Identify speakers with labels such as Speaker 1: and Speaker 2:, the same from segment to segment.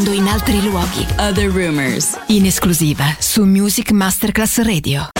Speaker 1: suonando in altri luoghi.
Speaker 2: Other Rumors,
Speaker 1: in esclusiva su Music Masterclass Radio.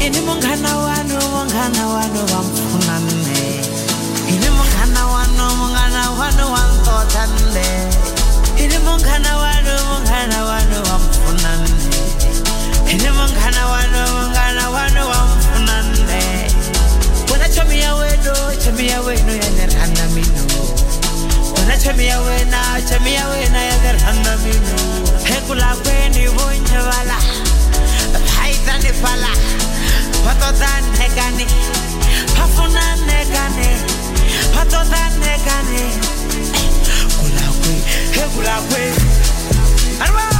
Speaker 3: ini mungkana wano mungkana wano wamfunane ini mungkana wano mungkana wano wantotande ini mungkana wano mungkana wano wamfunane ini mungkana wano mungkana wano wamfunane wena chomia weno chomia weno yanerhana mino wena chomia wena chomia wena yanerhana mino hekula kweni vonje bala haitani falah Patothanekane, pafunanekane, patothanekane. Kulakwe, hey kulakwe. Arwa!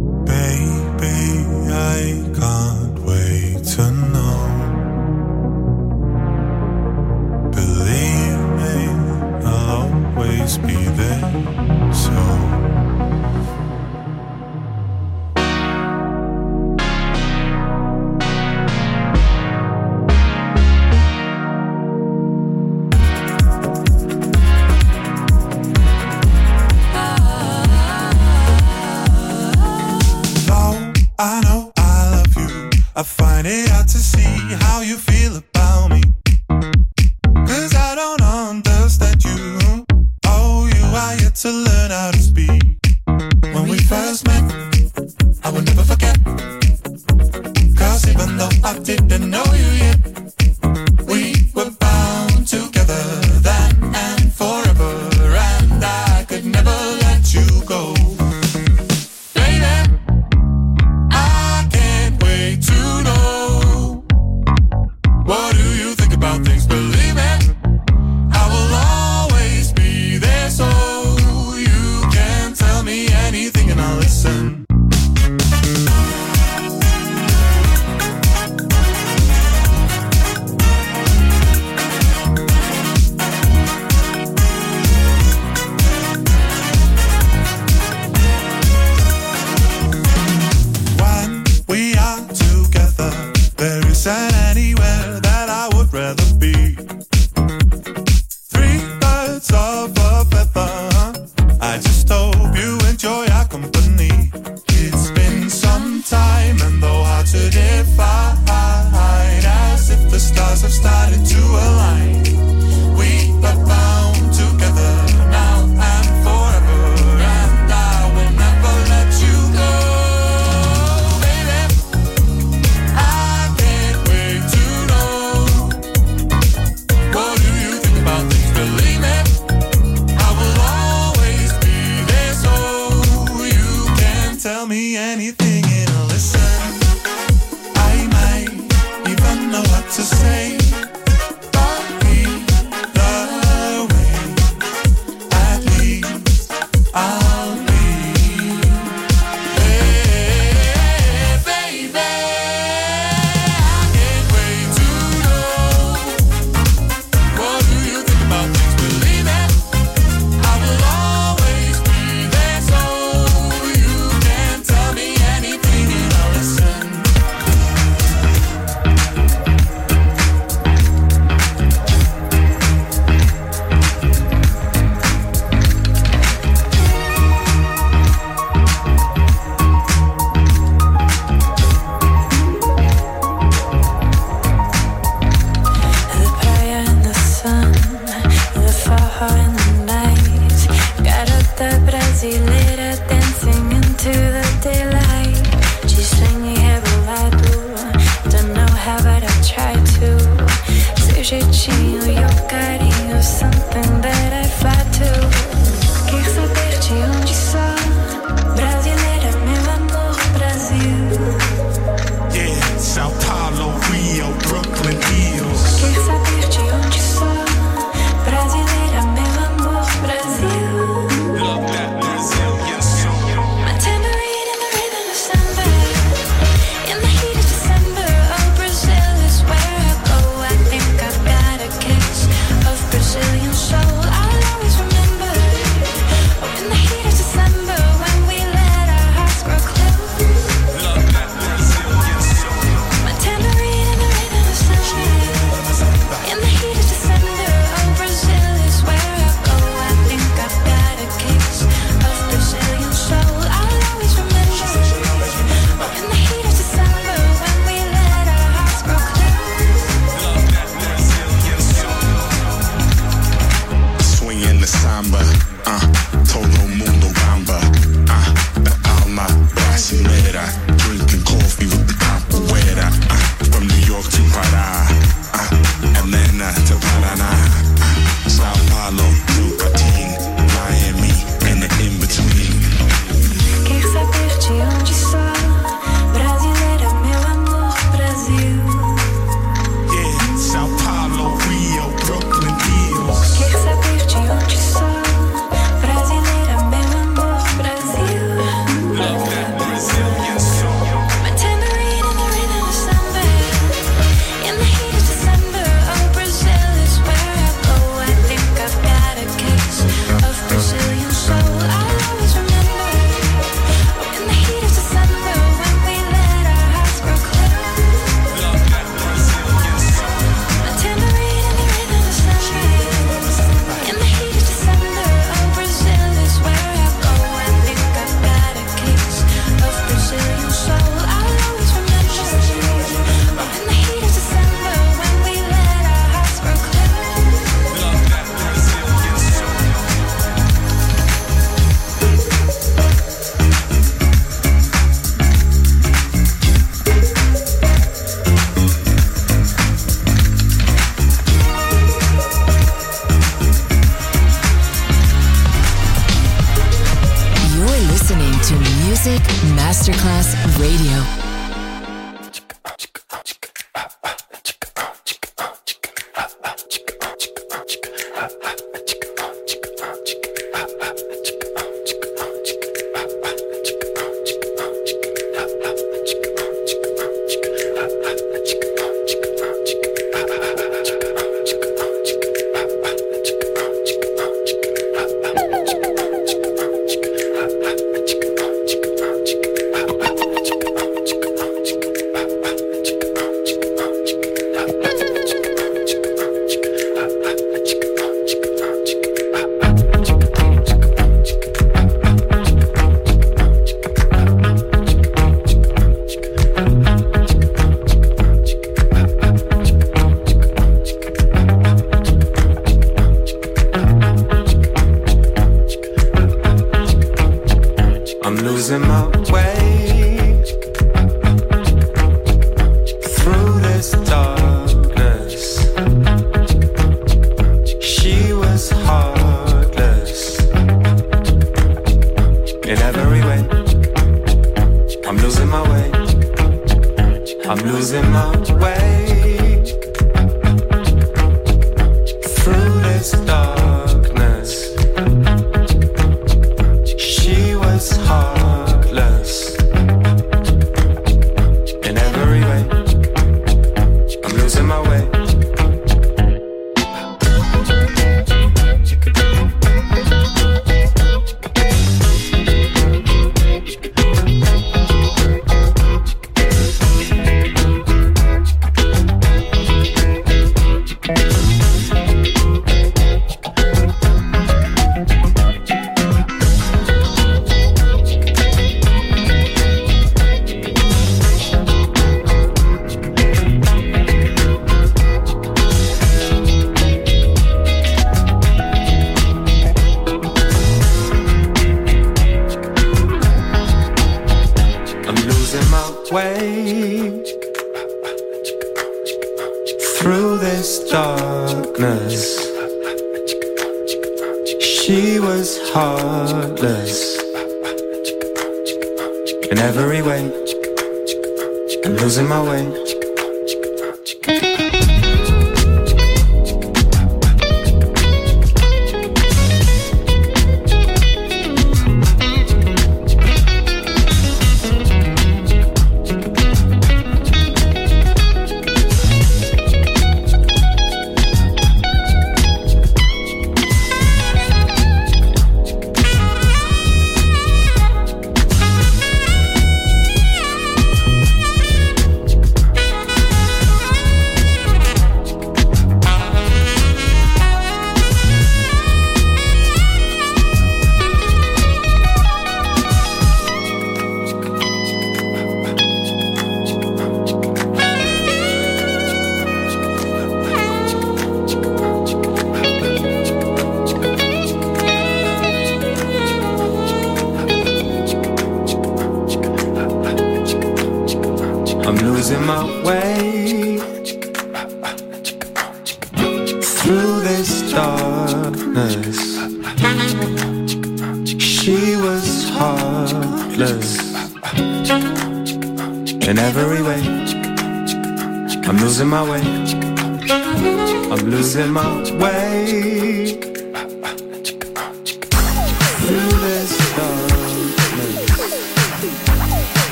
Speaker 4: I'm losing my way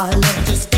Speaker 4: I love this.